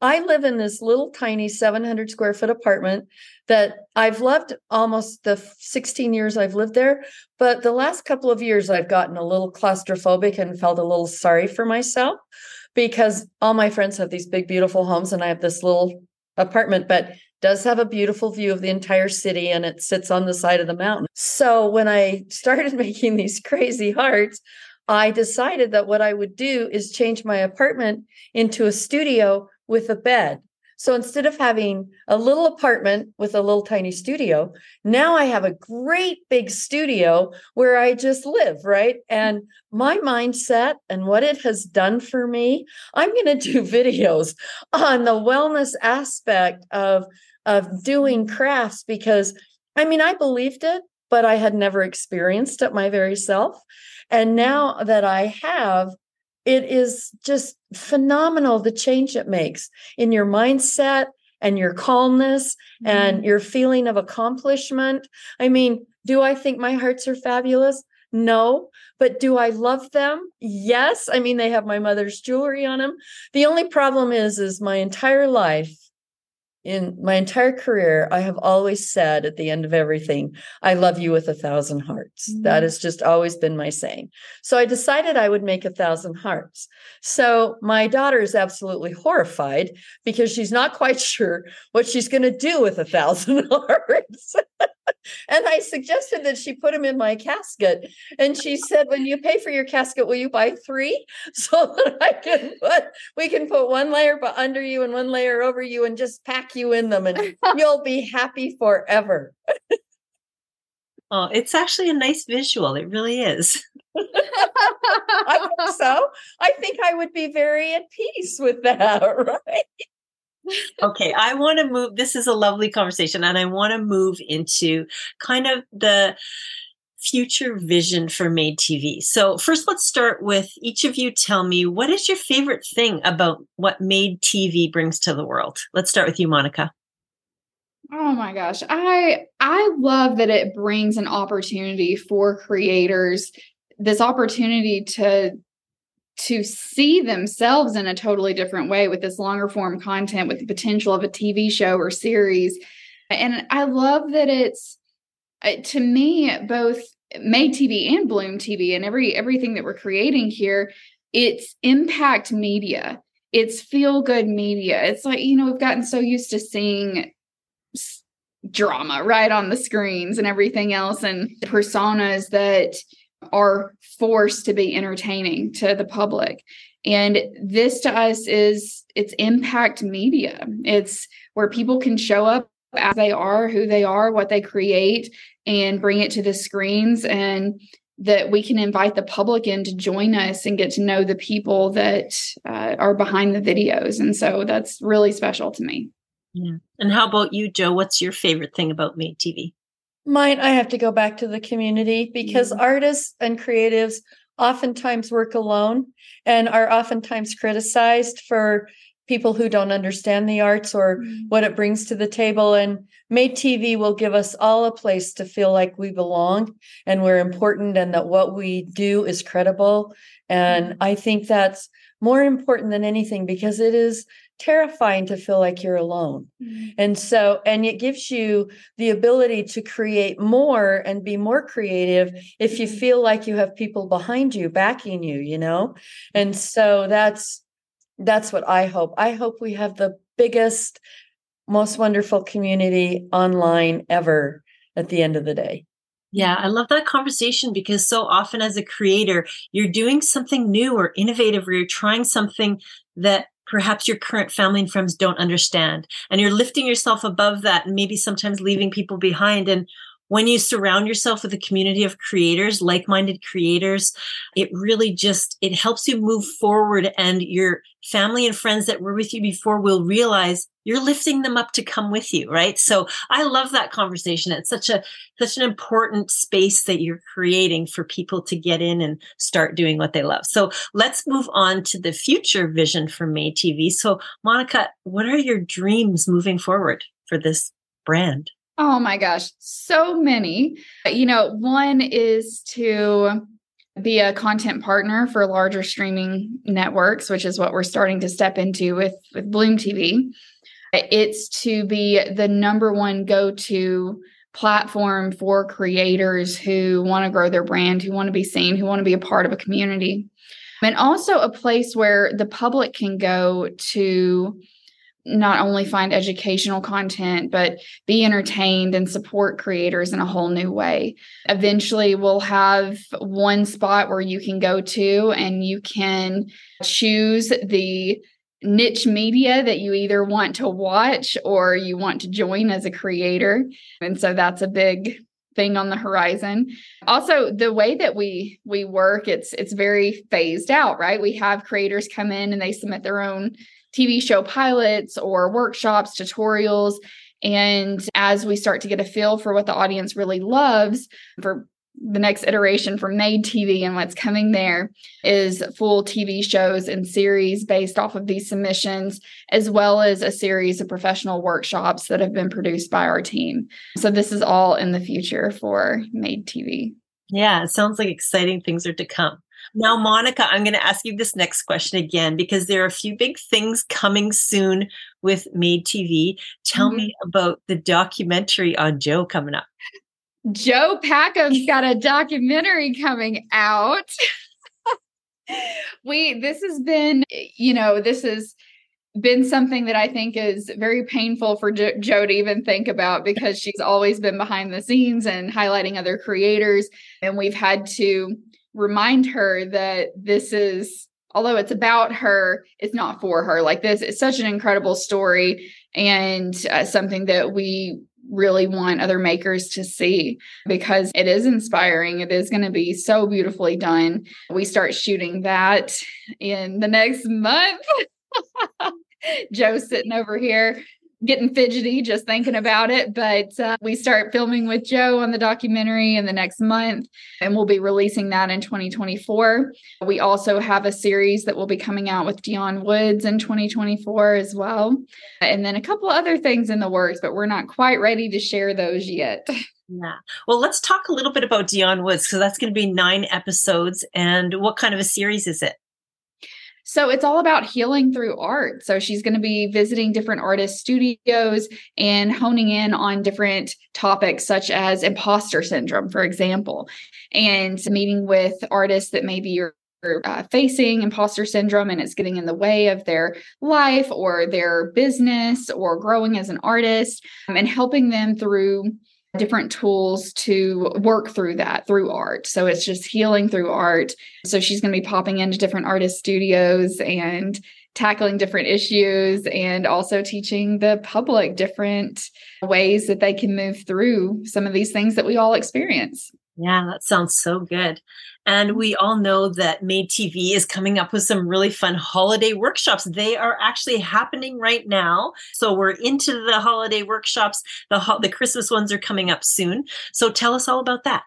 I live in this little tiny 700 square foot apartment that I've loved almost the 16 years I've lived there. But the last couple of years, I've gotten a little claustrophobic and felt a little sorry for myself because all my friends have these big, beautiful homes, and I have this little apartment, but does have a beautiful view of the entire city and it sits on the side of the mountain. So when I started making these crazy hearts, I decided that what I would do is change my apartment into a studio with a bed. So instead of having a little apartment with a little tiny studio, now I have a great big studio where I just live, right? And my mindset and what it has done for me, I'm going to do videos on the wellness aspect of of doing crafts because I mean, I believed it, but I had never experienced it my very self. And now that I have, it is just phenomenal the change it makes in your mindset and your calmness mm-hmm. and your feeling of accomplishment. I mean, do I think my hearts are fabulous? No, but do I love them? Yes. I mean, they have my mother's jewelry on them. The only problem is, is my entire life in my entire career, I have always said at the end of everything, I love you with a thousand hearts. Mm-hmm. That has just always been my saying. So I decided I would make a thousand hearts. So my daughter is absolutely horrified because she's not quite sure what she's going to do with a thousand hearts. And I suggested that she put them in my casket. And she said, When you pay for your casket, will you buy three? So that I can put, we can put one layer under you and one layer over you and just pack you in them and you'll be happy forever. Oh, it's actually a nice visual. It really is. I think so. I think I would be very at peace with that, right? Okay, I want to move. This is a lovely conversation, and I want to move into kind of the future vision for Made TV. So, first, let's start with each of you tell me what is your favorite thing about what Made TV brings to the world? Let's start with you, Monica. Oh my gosh. I I love that it brings an opportunity for creators this opportunity to to see themselves in a totally different way with this longer form content with the potential of a TV show or series. And I love that it's uh, to me both Made TV and Bloom TV and every everything that we're creating here, it's impact media. It's feel good media. It's like, you know, we've gotten so used to seeing drama right on the screens and everything else and personas that are forced to be entertaining to the public. And this to us is it's impact media. It's where people can show up as they are who they are what they create and bring it to the screens and that we can invite the public in to join us and get to know the people that uh, are behind the videos. And so that's really special to me. Yeah. And how about you jo? What's your favorite thing about made tv Mine, I have to go back to the community because mm-hmm. artists and creatives oftentimes work alone and are oftentimes criticized for people who don't understand the arts or mm-hmm. what it brings to the table. And Made TV will give us all a place to feel like we belong and we're important and that what we do is credible. And mm-hmm. I think that's more important than anything because it is terrifying to feel like you're alone. Mm-hmm. And so, and it gives you the ability to create more and be more creative if you mm-hmm. feel like you have people behind you backing you, you know? And so that's that's what I hope. I hope we have the biggest most wonderful community online ever at the end of the day. Yeah, I love that conversation because so often as a creator, you're doing something new or innovative, or you're trying something that perhaps your current family and friends don't understand. And you're lifting yourself above that and maybe sometimes leaving people behind. And when you surround yourself with a community of creators like-minded creators it really just it helps you move forward and your family and friends that were with you before will realize you're lifting them up to come with you right? So i love that conversation. It's such a such an important space that you're creating for people to get in and start doing what they love. So let's move on to the future vision for made tv so monica what are your dreams moving forward for this brand Oh my gosh, so many. You know, one is to be a content partner for larger streaming networks, which is what we're starting to step into with with Bloom TV. It's to be the number one go-to platform for creators who want to grow their brand, who want to be seen, who want to be a part of a community. And also a place where the public can go to not only find educational content, but be entertained and support creators in a whole new way. Eventually, we'll have one spot where you can go to and you can choose the niche media that you either want to watch or you want to join as a creator. And so that's a big thing on the horizon. Also, the way that we we work, it's it's very phased out, right? We have creators come in and they submit their own TV show pilots or workshops, tutorials. And as we start to get a feel for what the audience really loves for the next iteration for made TV and what's coming there is full TV shows and series based off of these submissions, as well as a series of professional workshops that have been produced by our team. So, this is all in the future for made TV. Yeah, it sounds like exciting things are to come. Now, Monica, I'm going to ask you this next question again because there are a few big things coming soon with Made TV. Tell mm-hmm. me about the documentary on Jo coming up. Jo Packham's got a documentary coming out. we this has been, you know, this has been something that I think is very painful for jo- Joe to even think about because she's always been behind the scenes and highlighting other creators. And we've had to remind her that this is although it's about her it's not for her. Like this it's such an incredible story and uh, something that we really want other makers to see because it is inspiring. It is going to be so beautifully done. We start shooting that in the next month. Jo's sitting over here getting fidgety just thinking about it. But uh, we start filming with Jo on the documentary in the next month, and we'll be releasing that in 2024. We also have a series that will be coming out with Dion Woods in 2024 as well. And then a couple other things in the works, but we're not quite ready to share those yet. Yeah. Well, let's talk a little bit about Dion Woods because that's going to be nine episodes. And what kind of a series is it? So it's all about healing through art. So she's going to be visiting different artist studios and honing in on different topics such as imposter syndrome, for example, and meeting with artists that maybe are uh, facing imposter syndrome and it's getting in the way of their life or their business or growing as an artist um, and helping them through different tools to work through that through art. So it's just healing through art. So she's going to be popping into different artist studios and tackling different issues and also teaching the public different ways that they can move through some of these things that we all experience. Yeah, that sounds so good. And mm. we all know that Made TV is coming up with some really fun holiday workshops. They are actually happening right now. So we're into the holiday workshops. The ho- the Christmas ones are coming up soon. So tell us all about that.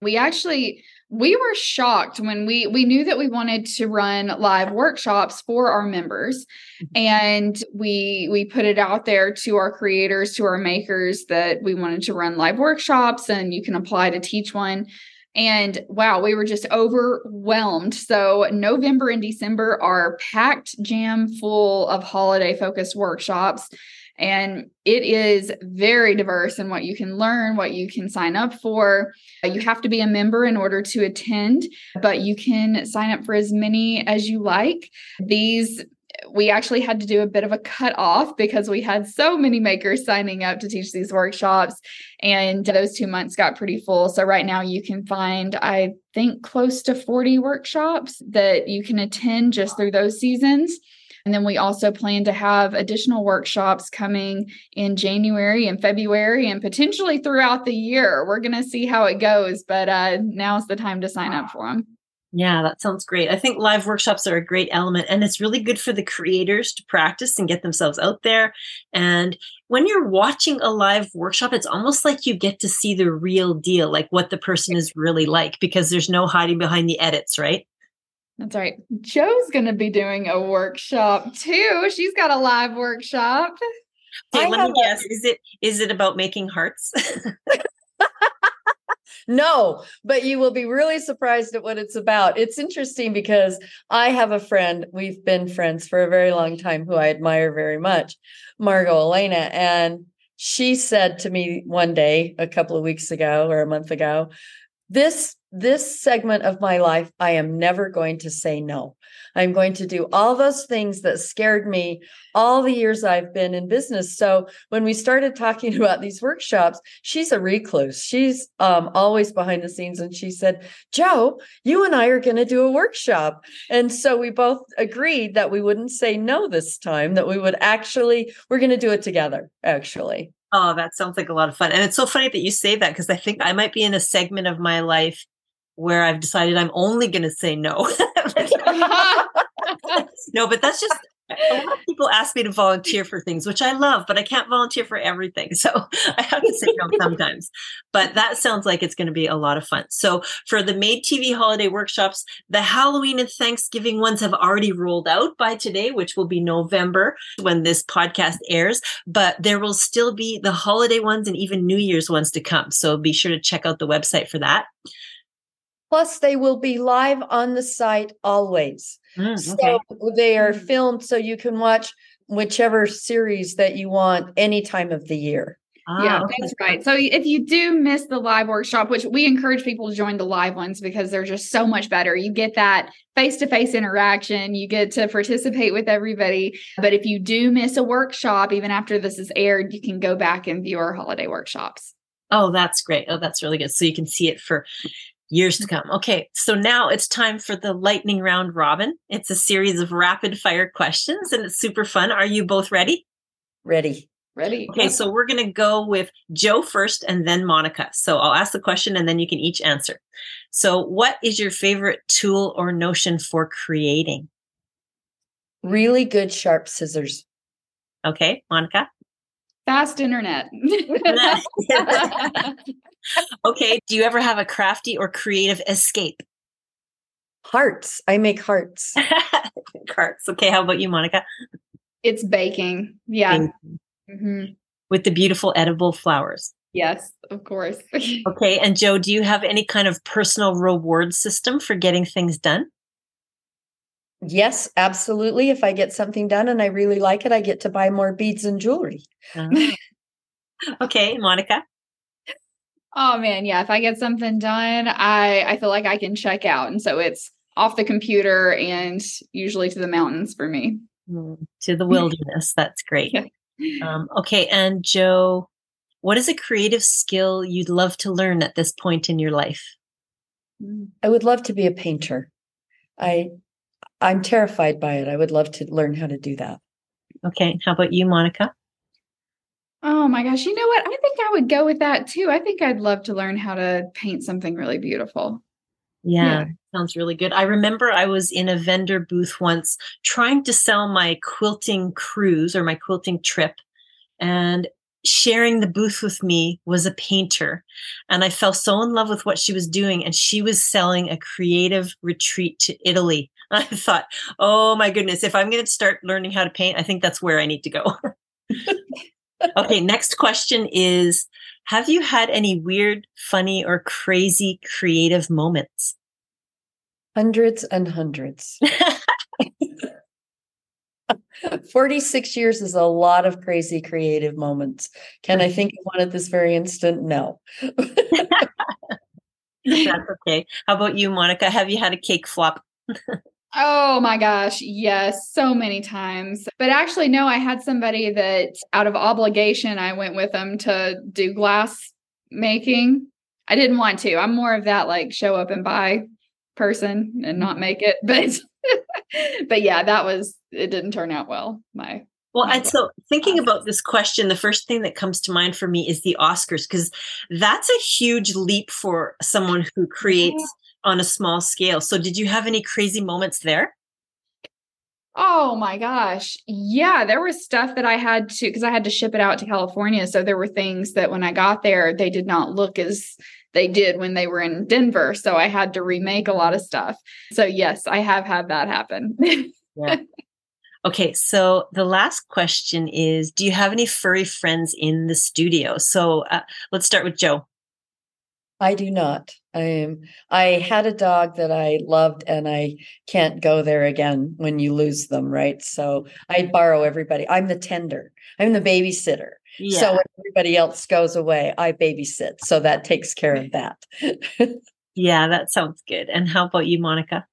We actually we were shocked when we we knew that we wanted to run live workshops for our members mm-hmm. and we we put it out there to our creators to our makers that we wanted to run live workshops and you can apply to teach one and wow, we were just overwhelmed. So, November and December are packed jam full of holiday focused workshops. And it is very diverse in what you can learn, what you can sign up for. You have to be a member in order to attend, but you can sign up for as many as you like. These we actually had to do a bit of a cut off because we had so many makers signing up to teach these workshops and those two months got pretty full so right now you can find i think close to 40 workshops that you can attend just through those seasons and then we also plan to have additional workshops coming in January and February and potentially throughout the year. We're going to see how it goes, but uh, now's the time to sign up for them. Yeah, that sounds great. I think live workshops are a great element and it's really good for the creators to practice and get themselves out there. And when you're watching a live workshop, it's almost like you get to see the real deal, like what the person is really like, because there's no hiding behind the edits, right? That's right. Jo's going to be doing a workshop too. She's got a live workshop. Okay, let me guess. A- is it is it about making hearts? no, but you will be really surprised at what it's about. It's interesting because I have a friend, we've been friends for a very long time, who I admire very much, Margot Elena. And she said to me one day, a couple of weeks ago or a month ago, this this segment of my life, I am never going to say no. I'm going to do all those things that scared me all the years I've been in business. So when we started talking about these workshops, she's a recluse. She's um, always behind the scenes. And she said, Jo, you and I are going to do a workshop. And so we both agreed that we wouldn't say no this time, that we would actually, we're going to do it together, actually. Oh, that sounds like a lot of fun. And it's so funny that you say that because I think I might be in a segment of my life where I've decided I'm only going to say no. no, but that's just a lot of people ask me to volunteer for things, which I love, but I can't volunteer for everything. So I have to say no sometimes. But that sounds like it's going to be a lot of fun. So for the Made TV holiday workshops, the Halloween and Thanksgiving ones have already rolled out by today, which will be November when this podcast airs. But there will still be the holiday ones and even New Year's ones to come. So be sure to check out the website for that. Plus, they will be live on the site always. Mm, okay. So they are mm. filmed so you can watch whichever series that you want any time of the year. Ah, yeah, okay. that's right. So if you do miss the live workshop, which we encourage people to join the live ones because they're just so much better. You get that face-to-face interaction, you get to participate with everybody. But if you do miss a workshop even after this is aired, you can go back and view our holiday workshops. Oh, that's great. Oh, that's really good. So you can see it for years to come. Okay, so now it's time for the lightning round robin. It's a series of rapid fire questions and it's super fun. Are you both ready? Ready. Ready. Okay, so we're going to go with Jo first and then Monica. So I'll ask the question and then you can each answer. So, what is your favorite tool or notion for creating? Really good sharp scissors. Okay, Monica? Fast internet. okay. Do you ever have a crafty or creative escape? Hearts. I make hearts. Hearts. Okay. How about you, Monica? It's baking. Yeah. Baking. Mm-hmm. With the beautiful edible flowers. Yes, of course. okay. And Jo, do you have any kind of personal reward system for getting things done? Yes, absolutely. If I get something done and I really like it, I get to buy more beads and jewelry. Uh-huh. okay, Monica. Oh man, yeah. If I get something done, I I feel like I can check out, and so it's off the computer and usually to the mountains for me. Mm, to the wilderness. That's great. Yeah. Um, okay, and Jo, what is a creative skill you'd love to learn at this point in your life? I would love to be a painter. I I'm terrified by it. I would love to learn how to do that. Okay. How about you, Monica? Oh my gosh. You know what? I think I would go with that too. I think I'd love to learn how to paint something really beautiful. Yeah, yeah, sounds really good. I remember I was in a vendor booth once trying to sell my quilting cruise or my quilting trip. And sharing the booth with me was a painter. And I fell so in love with what she was doing. And she was selling a creative retreat to Italy. I thought, oh my goodness, if I'm going to start learning how to paint, I think that's where I need to go. okay, next question is Have you had any weird, funny, or crazy creative moments? Hundreds and hundreds. 46 years is a lot of crazy creative moments. Can I think of one at this very instant? No. That's okay. How about you, Monica? Have you had a cake flop? Oh my gosh, yes, so many times. But actually, no, I had somebody that out of obligation, I went with them to do glass making. I didn't want to. I'm more of that like show up and buy person and not mm-hmm. make it. But but yeah, that was it didn't turn out well. My well, and so thinking about this question, the first thing that comes to mind for me is the Oscars, because that's a huge leap for someone who creates on a small scale. So, did you have any crazy moments there? Oh my gosh. Yeah, there was stuff that I had to because I had to ship it out to California. So there were things that when I got there, they did not look as they did when they were in Denver. So I had to remake a lot of stuff. So yes, I have had that happen. yeah. Okay, so the last question is Do you have any furry friends in the studio? So uh, let's start with Jo. I do not. I am. I had a dog that I loved, and I can't go there again when you lose them, right? So I borrow everybody. I'm the tender. I'm the babysitter. Yeah. So when everybody else goes away, I babysit. So that takes care of that. yeah, that sounds good. And how about you, Monica?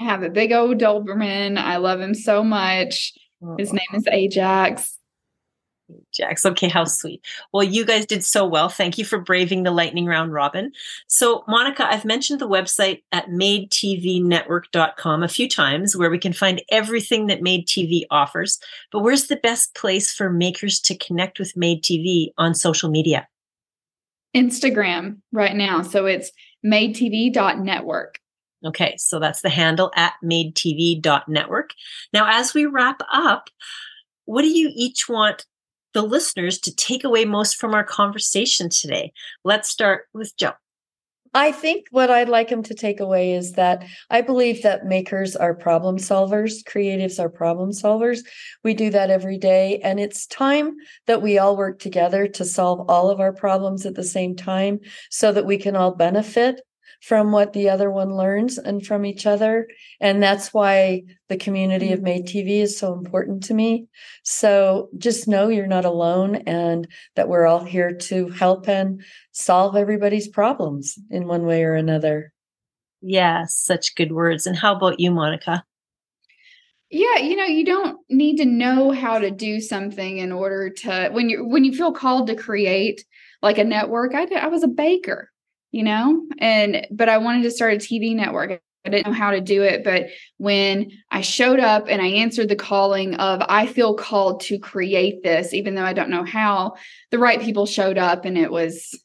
I have a big old Doberman. I love him so much. His name is Ajax. Jax. Okay, how sweet. Well, you guys did so well. Thank you for braving the lightning round robin. So, Monica, I've mentioned the website at madetvnetwork.com a few times where we can find everything that Made TV offers. But where's the best place for makers to connect with Made TV on social media? Instagram right now. So it's madetv.network. Okay, so that's the handle at madetv.network. Now, as we wrap up, what do you each want the listeners to take away most from our conversation today? Let's start with Jo. I think what I'd like them to take away is that I believe that makers are problem solvers, creatives are problem solvers. We do that every day. And it's time that we all work together to solve all of our problems at the same time so that we can all benefit from what the other one learns and from each other. And that's why the community of Made TV is so important to me. So just know you're not alone and that we're all here to help and solve everybody's problems in one way or another. Yeah, such good words. And how about you, Monica? Yeah, you know, you don't need to know how to do something in order to when you when you feel called to create like a network. I did, I was a baker you know? And but i wanted to start a tv network. I didn't know how to do it, but when I showed up and I answered the calling of I feel called to create this, even though I don't know how, the right people showed up and it was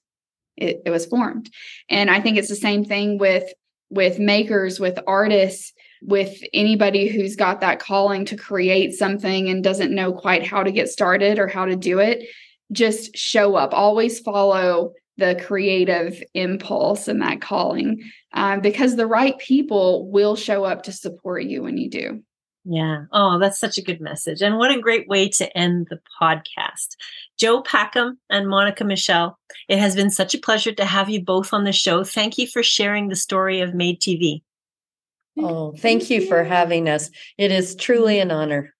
it, it was formed. And I think it's the same thing with with makers, with artists, with anybody who's got that calling to create something and doesn't know quite how to get started or how to do it just show up, always follow the creative impulse and that calling um, because the right people will show up to support you when you do. Yeah. Oh, that's such a good message. And what a great way to end the podcast. Jo Packham and Monica Michelle, it has been such a pleasure to have you both on the show. Thank you for sharing the story of Made TV. Oh, thank you for having us. It is truly an honor.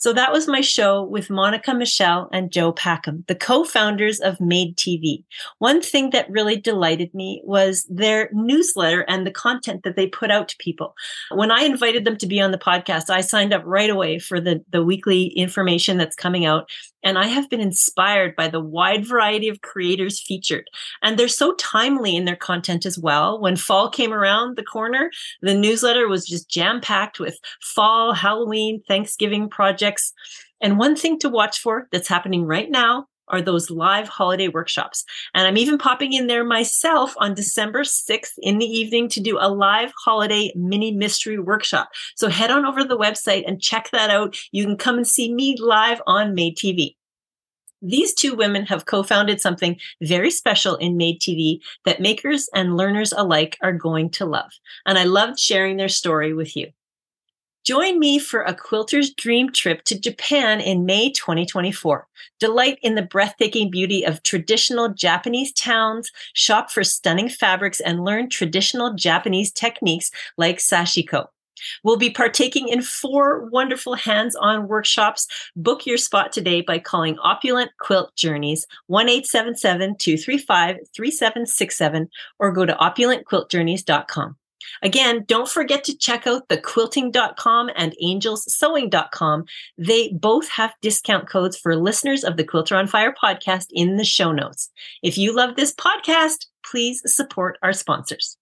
So that was my show with Monica Michelle and Jo Packham, the co-founders of Made TV. One thing that really delighted me was their newsletter and the content that they put out to people. When I invited them to be on the podcast, I signed up right away for the, the weekly information that's coming out. And I have been inspired by the wide variety of creators featured. And they're so timely in their content as well. When fall came around the corner, the newsletter was just jam packed with fall, Halloween, Thanksgiving projects. And one thing to watch for that's happening right now are those live holiday workshops. And I'm even popping in there myself on December 6th in the evening to do a live holiday mini mystery workshop. So head on over to the website and check that out. You can come and see me live on Made TV. These two women have co founded something very special in Made TV that makers and learners alike are going to love. And I loved sharing their story with you. Join me for a quilter's dream trip to Japan in May 2024. Delight in the breathtaking beauty of traditional Japanese towns, shop for stunning fabrics, and learn traditional Japanese techniques like sashiko. We'll be partaking in four wonderful hands on workshops. Book your spot today by calling Opulent Quilt Journeys 1 235 3767 or go to opulentquiltjourneys.com. Again, don't forget to check out the quilting.com and angelssewing.com. They both have discount codes for listeners of the Quilter on Fire podcast in the show notes. If you love this podcast, please support our sponsors.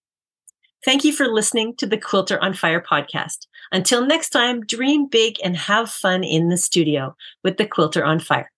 Thank you for listening to the Quilter on Fire podcast. Until next time, dream big and have fun in the studio with the Quilter on Fire.